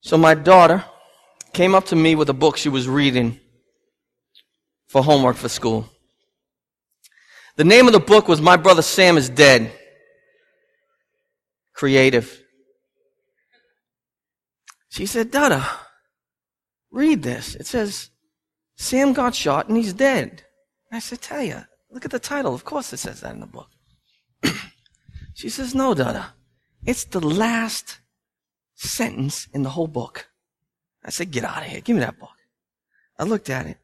So my daughter came up to me with a book she was reading for homework for school. The name of the book was My Brother Sam is Dead. Creative. She said, Dada, read this. It says, Sam got shot and he's dead. I said, tell you, look at the title. Of course it says that in the book. she says, no, Dada. It's the last sentence in the whole book. I said, get out of here. Give me that book. I looked at it.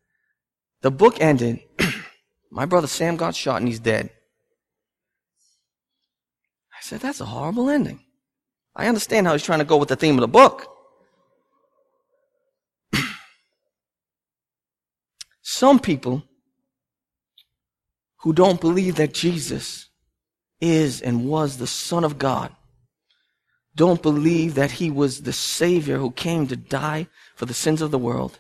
The book ended. My brother Sam got shot and he's dead. I said, that's a horrible ending. I understand how he's trying to go with the theme of the book. Some people who don't believe that Jesus is and was the Son of God don't believe that he was the Savior who came to die for the sins of the world.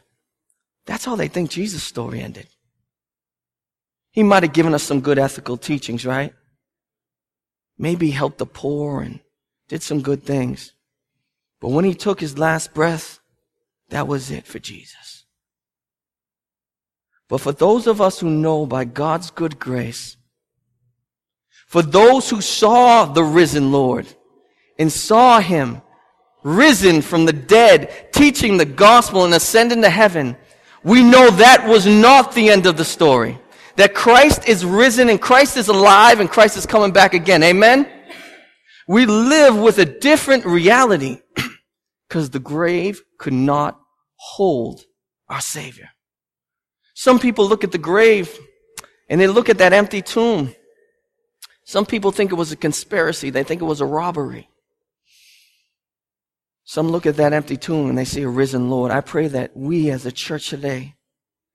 That's how they think Jesus' story ended. He might have given us some good ethical teachings, right? Maybe helped the poor and did some good things. But when he took his last breath, that was it for Jesus. But for those of us who know by God's good grace, for those who saw the risen Lord and saw him risen from the dead, teaching the gospel and ascending to heaven, we know that was not the end of the story that Christ is risen and Christ is alive and Christ is coming back again. Amen? We live with a different reality because the grave could not hold our Savior. Some people look at the grave and they look at that empty tomb. Some people think it was a conspiracy. They think it was a robbery. Some look at that empty tomb and they see a risen Lord. I pray that we as a church today,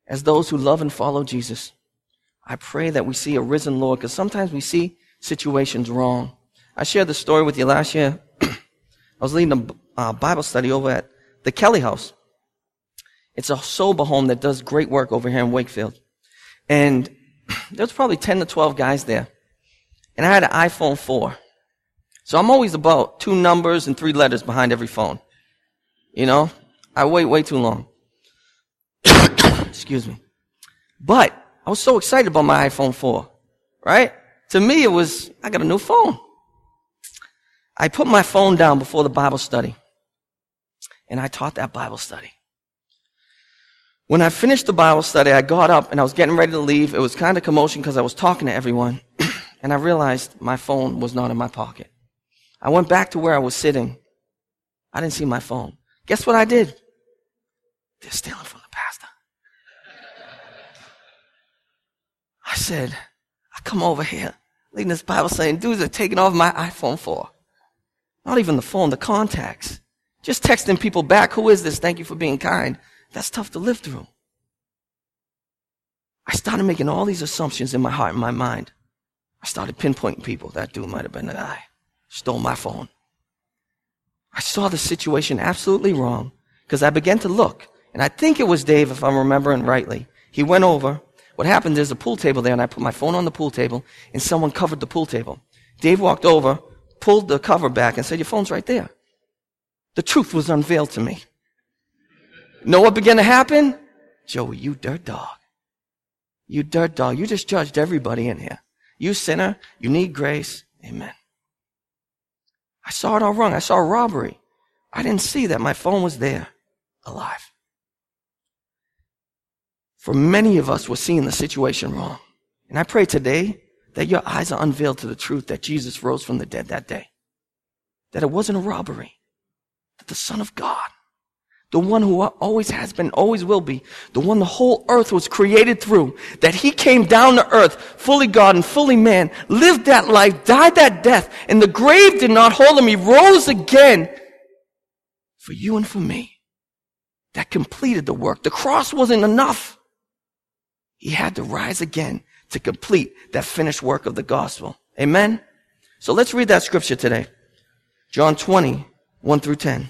as those who love and follow Jesus, I pray that we see a risen Lord because sometimes we see situations wrong. I shared the story with you last year. I was leading a uh, Bible study over at the Kelly House. It's a sober home that does great work over here in Wakefield. And there's probably 10 to 12 guys there. And I had an iPhone 4. So I'm always about two numbers and three letters behind every phone. You know? I wait way too long. Excuse me. But I was so excited about my iPhone 4, right? To me, it was, I got a new phone. I put my phone down before the Bible study and I taught that Bible study. When I finished the Bible study, I got up and I was getting ready to leave. It was kind of commotion because I was talking to everyone and I realized my phone was not in my pocket. I went back to where I was sitting. I didn't see my phone. Guess what I did? They're stealing from the pastor. I said, I come over here, leading this Bible saying, dudes are taking off my iPhone 4. Not even the phone, the contacts. Just texting people back, who is this? Thank you for being kind. That's tough to live through. I started making all these assumptions in my heart and my mind. I started pinpointing people. That dude might have been the guy. Stole my phone. I saw the situation absolutely wrong because I began to look. And I think it was Dave, if I'm remembering rightly. He went over what happened, there's a pool table there, and I put my phone on the pool table, and someone covered the pool table. Dave walked over, pulled the cover back, and said, Your phone's right there. The truth was unveiled to me. Know what began to happen? Joie, you dirt dog. You dirt dog. You just judged everybody in here. You sinner, you need grace. Amen. I saw it all wrong. I saw a robbery. I didn't see that my phone was there, alive. For many of us, we're seeing the situation wrong. And I pray today that your eyes are unveiled to the truth that Jesus rose from the dead that day. That it wasn't a robbery. That the Son of God, the one who always has been, always will be, the one the whole earth was created through, that he came down to earth, fully God and fully man, lived that life, died that death, and the grave did not hold him. He rose again for you and for me. That completed the work. The cross wasn't enough. He had to rise again to complete that finished work of the gospel. Amen? So let's read that scripture today. John 20, 1 through 10.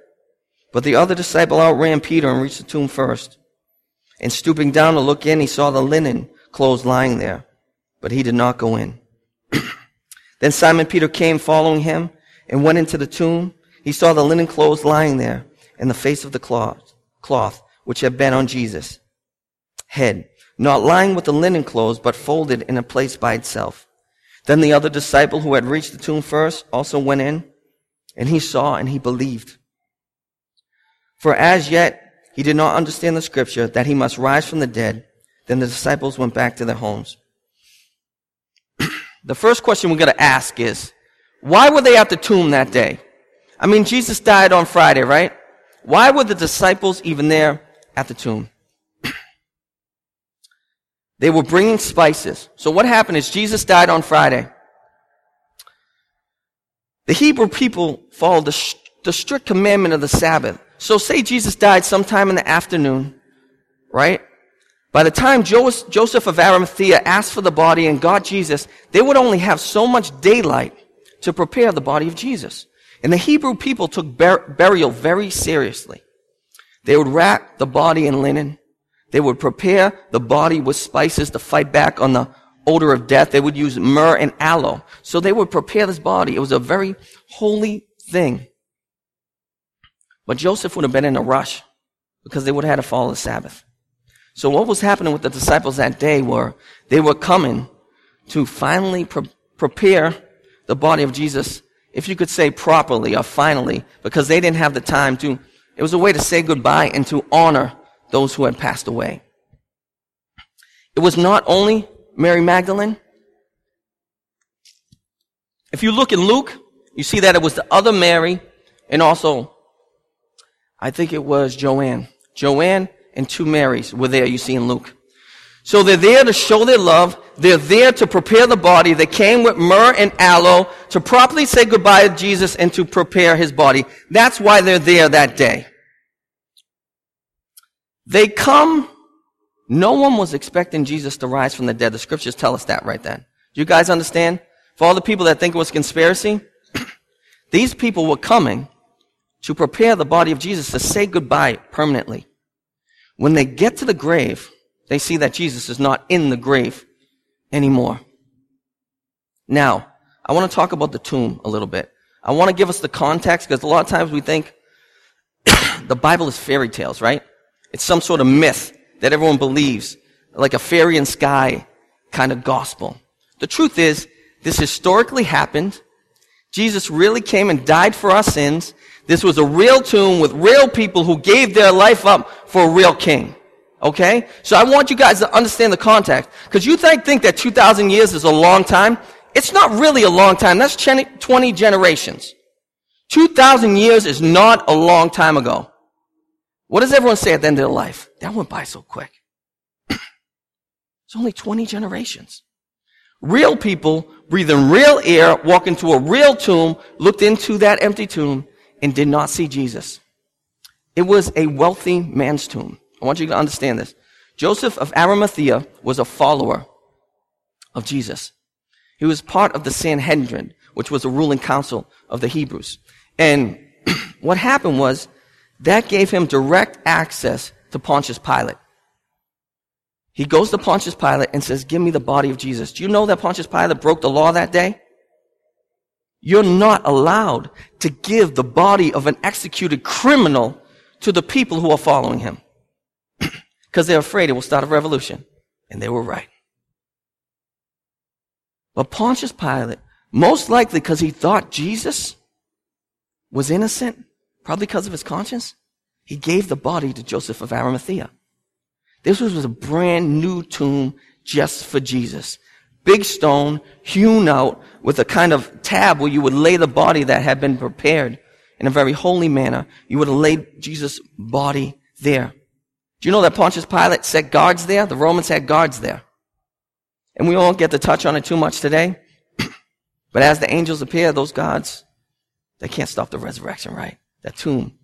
but the other disciple outran Peter and reached the tomb first. And stooping down to look in, he saw the linen clothes lying there, but he did not go in. then Simon Peter came following him and went into the tomb. He saw the linen clothes lying there and the face of the cloth, cloth which had been on Jesus' head, not lying with the linen clothes, but folded in a place by itself. Then the other disciple who had reached the tomb first also went in, and he saw and he believed. For as yet he did not understand the scripture that he must rise from the dead. Then the disciples went back to their homes. the first question we're going to ask is, why were they at the tomb that day? I mean, Jesus died on Friday, right? Why were the disciples even there at the tomb? they were bringing spices. So what happened is Jesus died on Friday. The Hebrew people followed the, the strict commandment of the Sabbath. So say Jesus died sometime in the afternoon, right? By the time Joseph of Arimathea asked for the body and got Jesus, they would only have so much daylight to prepare the body of Jesus. And the Hebrew people took bur- burial very seriously. They would wrap the body in linen. They would prepare the body with spices to fight back on the odor of death. They would use myrrh and aloe. So they would prepare this body. It was a very holy thing. But Joseph would have been in a rush because they would have had to follow the Sabbath. So what was happening with the disciples that day were they were coming to finally pre- prepare the body of Jesus, if you could say properly or finally, because they didn't have the time to, it was a way to say goodbye and to honor those who had passed away. It was not only Mary Magdalene. If you look in Luke, you see that it was the other Mary and also, I think it was Joanne. Joanne and two Marys were there, you see in Luke. So they're there to show their love. They're there to prepare the body. They came with myrrh and aloe to properly say goodbye to Jesus and to prepare his body. That's why they're there that day. They come, no one was expecting Jesus to rise from the dead. The scriptures tell us that right then. Do you guys understand? For all the people that think it was conspiracy, these people were coming to prepare the body of Jesus to say goodbye permanently. When they get to the grave, they see that Jesus is not in the grave anymore. Now, I want to talk about the tomb a little bit. I want to give us the context because a lot of times we think the Bible is fairy tales, right? It's some sort of myth that everyone believes, like a fairy in sky kind of gospel. The truth is, this historically happened. Jesus really came and died for our sins. This was a real tomb with real people who gave their life up for a real king. Okay? So I want you guys to understand the context. Because you think, think that 2,000 years is a long time. It's not really a long time. That's 20 generations. 2,000 years is not a long time ago. What does everyone say at the end of their life? That went by so quick. it's only 20 generations. Real people breathing real air, walk into a real tomb, looked into that empty tomb, and did not see Jesus. It was a wealthy man's tomb. I want you to understand this. Joseph of Arimathea was a follower of Jesus. He was part of the Sanhedrin, which was the ruling council of the Hebrews. And what happened was that gave him direct access to Pontius Pilate. He goes to Pontius Pilate and says, give me the body of Jesus. Do you know that Pontius Pilate broke the law that day? You're not allowed to give the body of an executed criminal to the people who are following him because they're afraid it will start a revolution. And they were right. But Pontius Pilate, most likely because he thought Jesus was innocent, probably because of his conscience, he gave the body to Joseph of Arimathea. This was a brand new tomb just for Jesus. Big stone, hewn out with a kind of tab where you would lay the body that had been prepared in a very holy manner. You would have laid Jesus' body there. Do you know that Pontius Pilate set guards there? The Romans had guards there. And we won't get to touch on it too much today. but as the angels appear, those guards, they can't stop the resurrection, right? That tomb,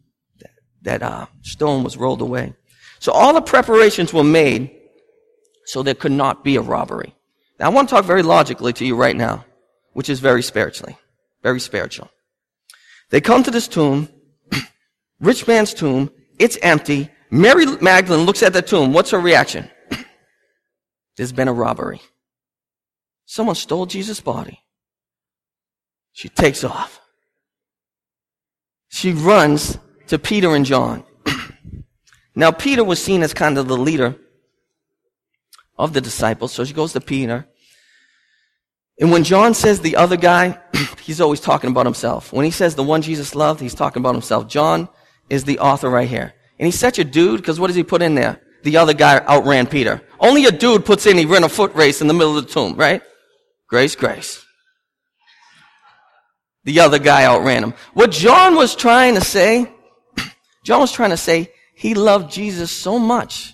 that uh, stone was rolled away. So all the preparations were made so there could not be a robbery. Now I want to talk very logically to you right now, which is very spiritually, very spiritual. They come to this tomb, rich man's tomb, it's empty. Mary Magdalene looks at the tomb. What's her reaction? There's been a robbery. Someone stole Jesus' body. She takes off. She runs to Peter and John. now, Peter was seen as kind of the leader of the disciples, so she goes to Peter. And when John says the other guy, he's always talking about himself. When he says the one Jesus loved, he's talking about himself. John is the author right here. And he's such a dude, because what does he put in there? The other guy outran Peter. Only a dude puts in, he ran a foot race in the middle of the tomb, right? Grace, grace. The other guy outran him. What John was trying to say, John was trying to say, he loved Jesus so much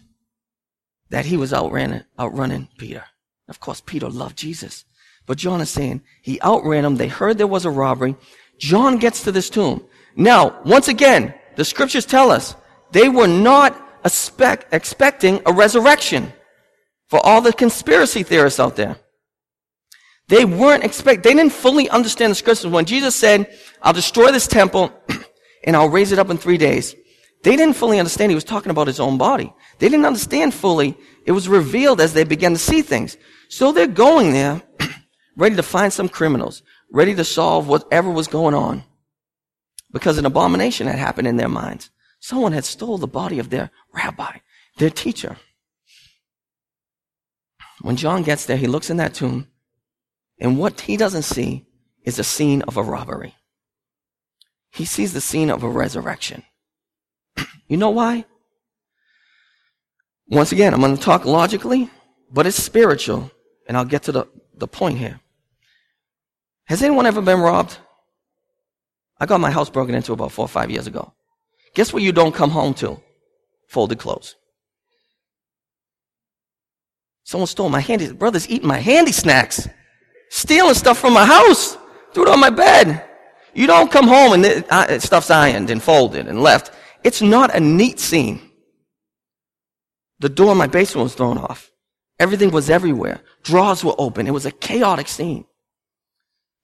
that he was outran, outrunning Peter. Of course, Peter loved Jesus. But John is saying he outran him. They heard there was a robbery. John gets to this tomb. Now, once again, the scriptures tell us they were not expect, expecting a resurrection for all the conspiracy theorists out there. They weren't expect, they didn't fully understand the scriptures. When Jesus said, I'll destroy this temple and I'll raise it up in three days, they didn't fully understand he was talking about his own body. They didn't understand fully. It was revealed as they began to see things. So they're going there, ready to find some criminals, ready to solve whatever was going on. Because an abomination had happened in their minds. Someone had stole the body of their rabbi, their teacher. When John gets there, he looks in that tomb, and what he doesn't see is a scene of a robbery. He sees the scene of a resurrection. You know why? Once again, I'm going to talk logically, but it's spiritual, and I'll get to the, the point here. Has anyone ever been robbed? I got my house broken into about four or five years ago. Guess what you don't come home to? Folded clothes. Someone stole my handy, brother's eating my handy snacks, stealing stuff from my house, threw it on my bed. You don't come home and it, uh, stuff's ironed and folded and left. It's not a neat scene. The door in my basement was thrown off. Everything was everywhere. Drawers were open. It was a chaotic scene.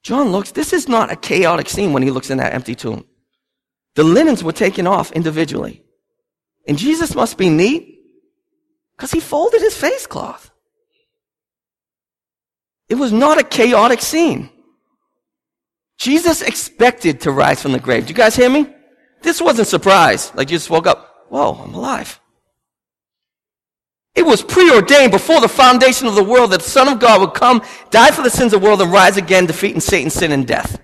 John looks, this is not a chaotic scene when he looks in that empty tomb. The linens were taken off individually. And Jesus must be neat because he folded his face cloth. It was not a chaotic scene. Jesus expected to rise from the grave. Do you guys hear me? This wasn't surprise. Like you just woke up. Whoa, I'm alive. It was preordained before the foundation of the world that the Son of God would come, die for the sins of the world, and rise again, defeating Satan, sin, and death.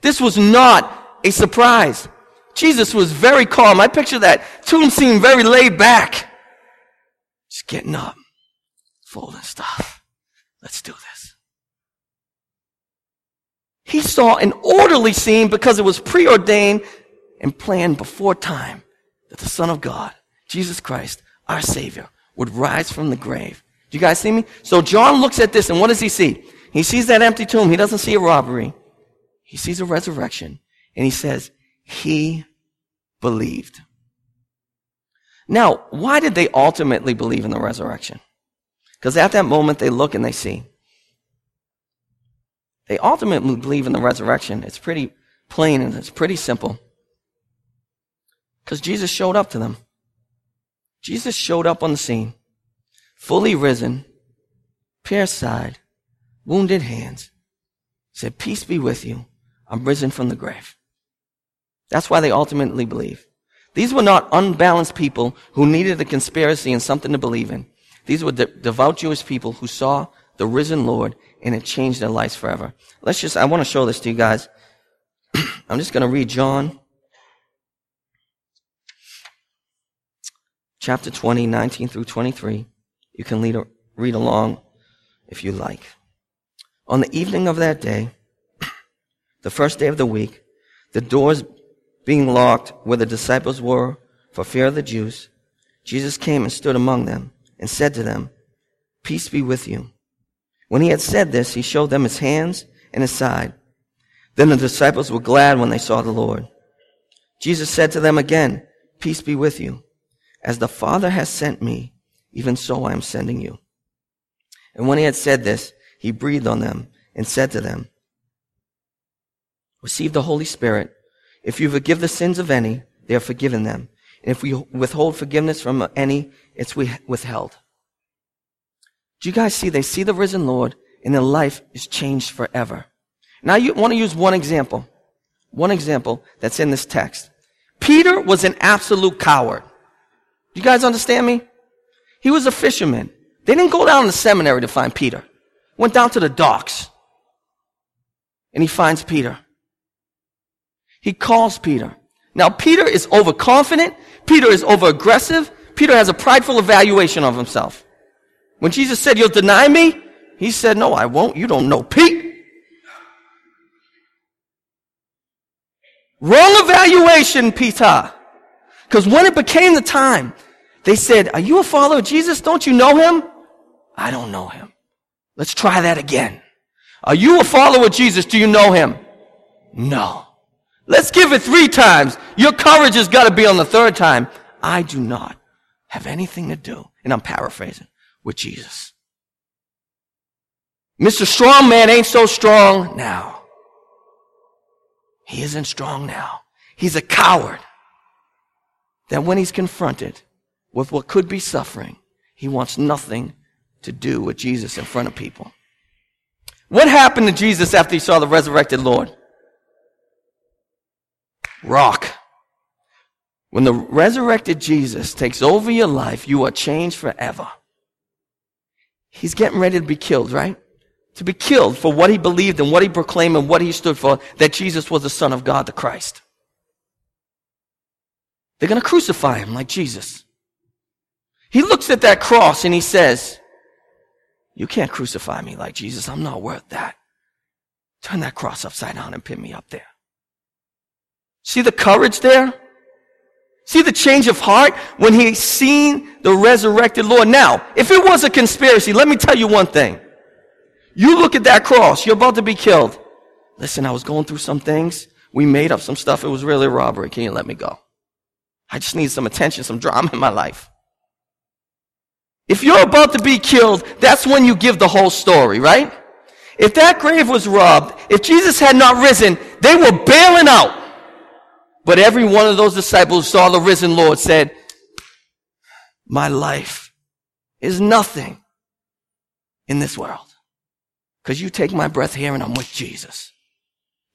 This was not a surprise. Jesus was very calm. I picture that tomb scene very laid back. Just getting up, folding stuff. Let's do this. He saw an orderly scene because it was preordained and planned before time that the Son of God, Jesus Christ, our Savior, would rise from the grave. Do you guys see me? So John looks at this and what does he see? He sees that empty tomb. He doesn't see a robbery. He sees a resurrection and he says, he believed. Now, why did they ultimately believe in the resurrection? Because at that moment they look and they see. They ultimately believe in the resurrection. It's pretty plain and it's pretty simple. Because Jesus showed up to them. Jesus showed up on the scene, fully risen, pierced side, wounded hands, said, Peace be with you. I'm risen from the grave. That's why they ultimately believe. These were not unbalanced people who needed a conspiracy and something to believe in. These were de- devout Jewish people who saw the risen Lord and it changed their lives forever. Let's just, I want to show this to you guys. I'm just going to read John chapter 20, 19 through 23. You can read along if you like. On the evening of that day, the first day of the week, the doors being locked where the disciples were for fear of the Jews, Jesus came and stood among them and said to them, Peace be with you. When he had said this, he showed them his hands and his side. Then the disciples were glad when they saw the Lord. Jesus said to them again, peace be with you. As the Father has sent me, even so I am sending you. And when he had said this, he breathed on them and said to them, Receive the Holy Spirit. If you forgive the sins of any, they are forgiven them. And if we withhold forgiveness from any, it's withheld. Do you guys see? They see the risen Lord and their life is changed forever. Now you want to use one example. One example that's in this text. Peter was an absolute coward. You guys understand me? He was a fisherman. They didn't go down to the seminary to find Peter. Went down to the docks. And he finds Peter. He calls Peter. Now Peter is overconfident. Peter is overaggressive. Peter has a prideful evaluation of himself. When Jesus said, You'll deny me, he said, No, I won't. You don't know Pete. Wrong evaluation, Peter. Because when it became the time, they said, Are you a follower of Jesus? Don't you know him? I don't know him. Let's try that again. Are you a follower of Jesus? Do you know him? No. Let's give it three times. Your courage has got to be on the third time. I do not have anything to do, and I'm paraphrasing, with Jesus. Mr. Strong Man ain't so strong now. He isn't strong now. He's a coward. That when he's confronted with what could be suffering, he wants nothing to do with Jesus in front of people. What happened to Jesus after he saw the resurrected Lord? Rock. When the resurrected Jesus takes over your life, you are changed forever. He's getting ready to be killed, right? To be killed for what he believed and what he proclaimed and what he stood for, that Jesus was the Son of God, the Christ. They're going to crucify him like Jesus. He looks at that cross and he says, You can't crucify me like Jesus. I'm not worth that. Turn that cross upside down and pin me up there. See the courage there? See the change of heart when he seen the resurrected Lord. Now, if it was a conspiracy, let me tell you one thing. You look at that cross, you're about to be killed. Listen, I was going through some things. We made up some stuff. It was really a robbery. Can you let me go? I just need some attention, some drama in my life. If you're about to be killed, that's when you give the whole story, right? If that grave was robbed, if Jesus had not risen, they were bailing out. But every one of those disciples saw the risen Lord said, my life is nothing in this world. Cause you take my breath here and I'm with Jesus.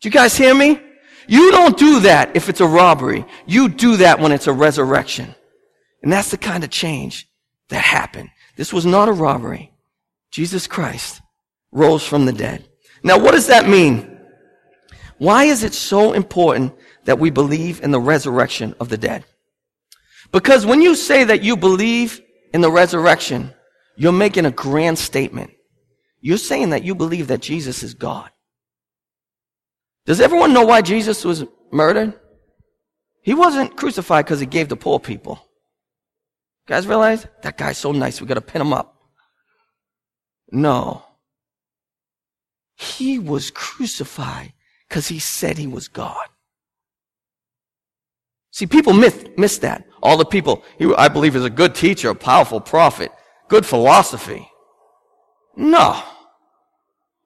Do you guys hear me? You don't do that if it's a robbery. You do that when it's a resurrection. And that's the kind of change that happened. This was not a robbery. Jesus Christ rose from the dead. Now, what does that mean? Why is it so important that we believe in the resurrection of the dead? Because when you say that you believe in the resurrection, you're making a grand statement. You're saying that you believe that Jesus is God. Does everyone know why Jesus was murdered? He wasn't crucified because he gave to poor people. Guys realize? That guy's so nice, we gotta pin him up. No. He was crucified because he said he was God. See, people miss, miss that. All the people, he, I believe is a good teacher, a powerful prophet, good philosophy. No.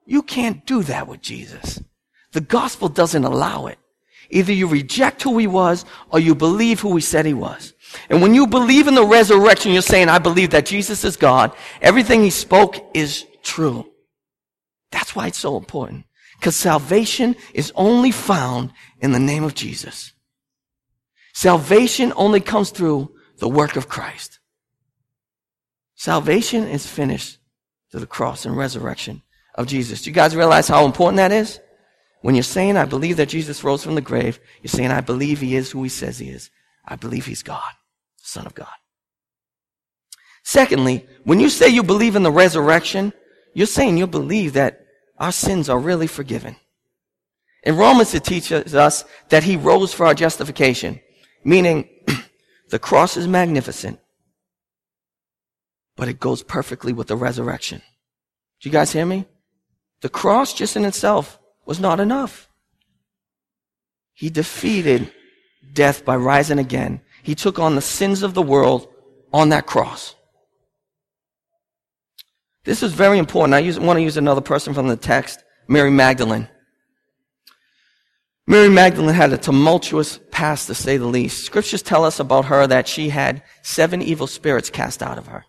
You can't do that with Jesus. The gospel doesn't allow it. Either you reject who he was or you believe who he said he was. And when you believe in the resurrection, you're saying, I believe that Jesus is God. Everything he spoke is true. That's why it's so important. Because salvation is only found in the name of Jesus. Salvation only comes through the work of Christ. Salvation is finished through the cross and resurrection of Jesus. Do you guys realize how important that is? When you're saying, I believe that Jesus rose from the grave, you're saying, I believe he is who he says he is. I believe he's God, Son of God. Secondly, when you say you believe in the resurrection, you're saying you believe that our sins are really forgiven. In Romans, it teaches us that he rose for our justification, meaning the cross is magnificent, but it goes perfectly with the resurrection. Do you guys hear me? The cross just in itself was not enough. He defeated death by rising again. He took on the sins of the world on that cross. This is very important. I use, want to use another person from the text, Mary Magdalene. Mary Magdalene had a tumultuous past to say the least. Scriptures tell us about her that she had seven evil spirits cast out of her.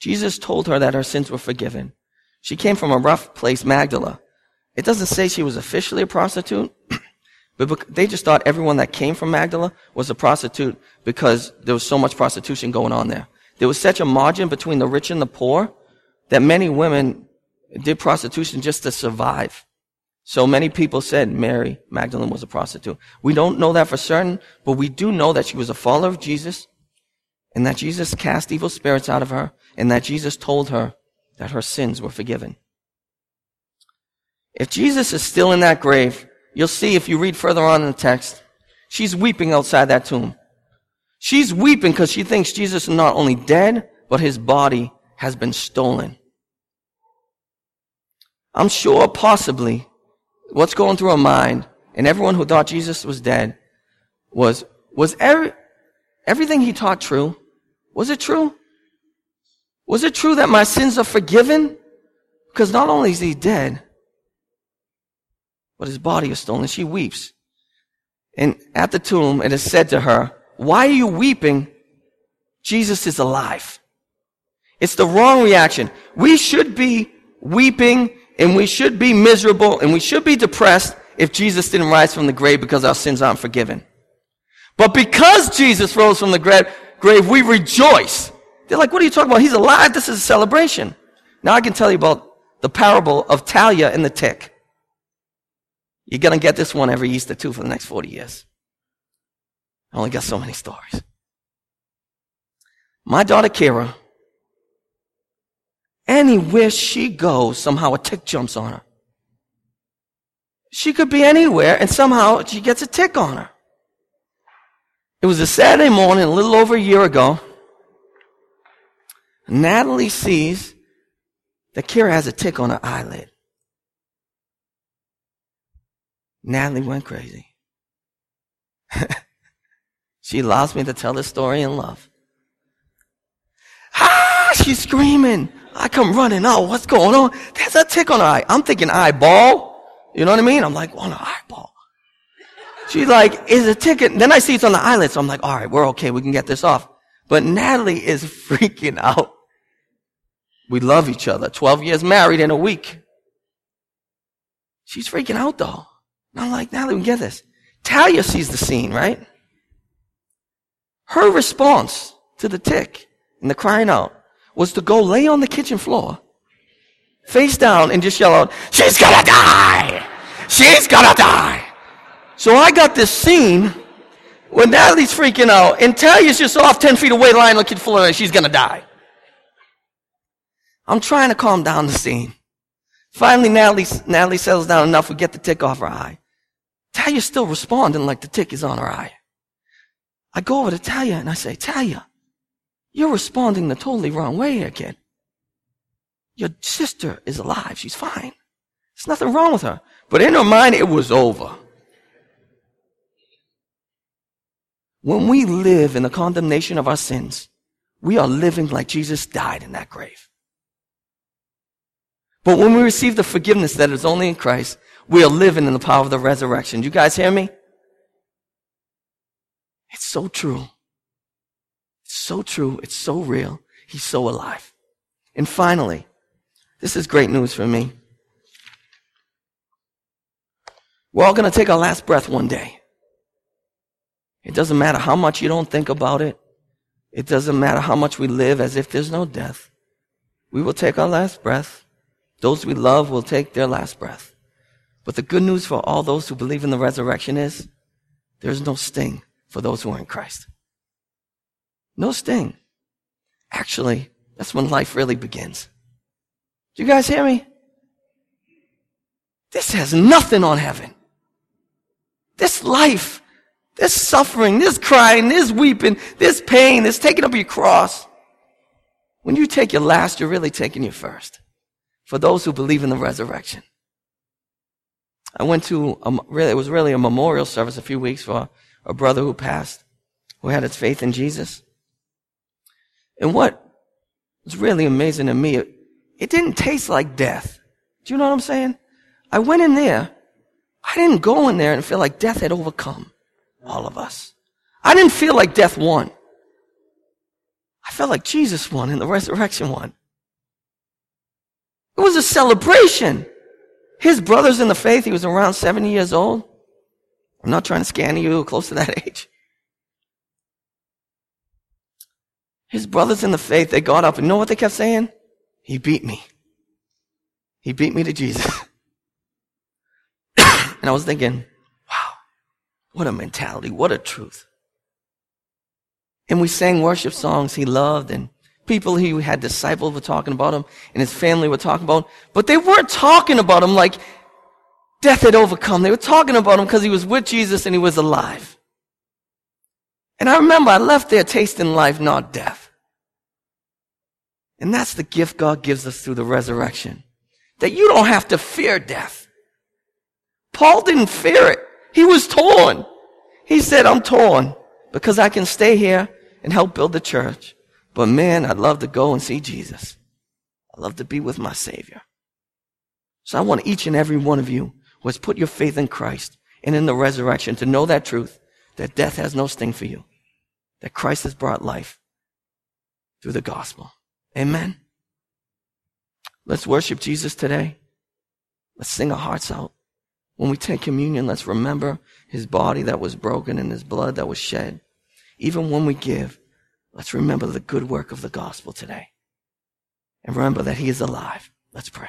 Jesus told her that her sins were forgiven. She came from a rough place, Magdala. It doesn't say she was officially a prostitute, but they just thought everyone that came from Magdala was a prostitute because there was so much prostitution going on there. There was such a margin between the rich and the poor that many women did prostitution just to survive. So many people said Mary Magdalene was a prostitute. We don't know that for certain, but we do know that she was a follower of Jesus and that Jesus cast evil spirits out of her and that Jesus told her that her sins were forgiven. If Jesus is still in that grave, you'll see if you read further on in the text, she's weeping outside that tomb. She's weeping because she thinks Jesus is not only dead, but his body has been stolen. I'm sure possibly what's going through her mind, and everyone who thought Jesus was dead, was, was every, everything he taught true? Was it true? Was it true that my sins are forgiven? Because not only is he dead, but his body is stolen. She weeps. And at the tomb, it is said to her, why are you weeping? Jesus is alive. It's the wrong reaction. We should be weeping and we should be miserable and we should be depressed if Jesus didn't rise from the grave because our sins aren't forgiven. But because Jesus rose from the grave, we rejoice. They're like, what are you talking about? He's alive. This is a celebration. Now I can tell you about the parable of Talia and the tick. You're going to get this one every Easter too for the next 40 years. I only got so many stories. My daughter Kira Anywhere she goes, somehow a tick jumps on her. She could be anywhere and somehow she gets a tick on her. It was a Saturday morning, a little over a year ago. Natalie sees that Kira has a tick on her eyelid. Natalie went crazy. she allows me to tell the story in love. Ah, she's screaming. I come running. Oh, what's going on? There's a tick on her eye. I'm thinking eyeball. You know what I mean? I'm like, on an eyeball. She's like, is a tick? Then I see it's on the eyelid. So I'm like, all right, we're okay. We can get this off. But Natalie is freaking out. We love each other. 12 years married in a week. She's freaking out though. I'm like, Natalie, we get this. Talia sees the scene, right? Her response to the tick and the crying out was to go lay on the kitchen floor, face down, and just yell out, She's gonna die! She's gonna die! So I got this scene where Natalie's freaking out, and Talia's just off 10 feet away lying on the kitchen floor, and she's gonna die. I'm trying to calm down the scene. Finally, Natalie, Natalie settles down enough, we get the tick off her eye. Talia's still responding like the tick is on her eye. I go over to Talia and I say, Talia, you're responding the totally wrong way again. Your sister is alive. She's fine. There's nothing wrong with her. But in her mind, it was over. When we live in the condemnation of our sins, we are living like Jesus died in that grave. But when we receive the forgiveness that is only in Christ, we are living in the power of the resurrection. You guys hear me? It's so true It's so true. It's so real. He's so alive. And finally, this is great news for me. We're all going to take our last breath one day. It doesn't matter how much you don't think about it. It doesn't matter how much we live as if there's no death. We will take our last breath. Those we love will take their last breath. But the good news for all those who believe in the resurrection is there's no sting for those who are in Christ. No sting. Actually, that's when life really begins. Do you guys hear me? This has nothing on heaven. This life, this suffering, this crying, this weeping, this pain, this taking up your cross. When you take your last, you're really taking your first. For those who believe in the resurrection. I went to, a, really, it was really a memorial service a few weeks for a brother who passed. who had his faith in Jesus. And what was really amazing to me, it, it didn't taste like death. Do you know what I'm saying? I went in there. I didn't go in there and feel like death had overcome all of us. I didn't feel like death won. I felt like Jesus won and the resurrection won. It was a celebration. His brothers in the faith, he was around 70 years old. I'm not trying to scare you close to that age. His brothers in the faith, they got up and know what they kept saying? He beat me. He beat me to Jesus. and I was thinking, wow, what a mentality, what a truth. And we sang worship songs he loved and people he had disciples were talking about him and his family were talking about him, but they weren't talking about him like death had overcome. They were talking about him because he was with Jesus and he was alive. And I remember I left there tasting life, not death. And that's the gift God gives us through the resurrection. That you don't have to fear death. Paul didn't fear it. He was torn. He said, I'm torn because I can stay here and help build the church. But man, I'd love to go and see Jesus. I'd love to be with my Savior. So I want each and every one of you who has put your faith in Christ and in the resurrection to know that truth, that death has no sting for you, that Christ has brought life through the gospel. Amen. Let's worship Jesus today. Let's sing our hearts out. When we take communion, let's remember his body that was broken and his blood that was shed. Even when we give, let's remember the good work of the gospel today. And remember that he is alive. Let's pray.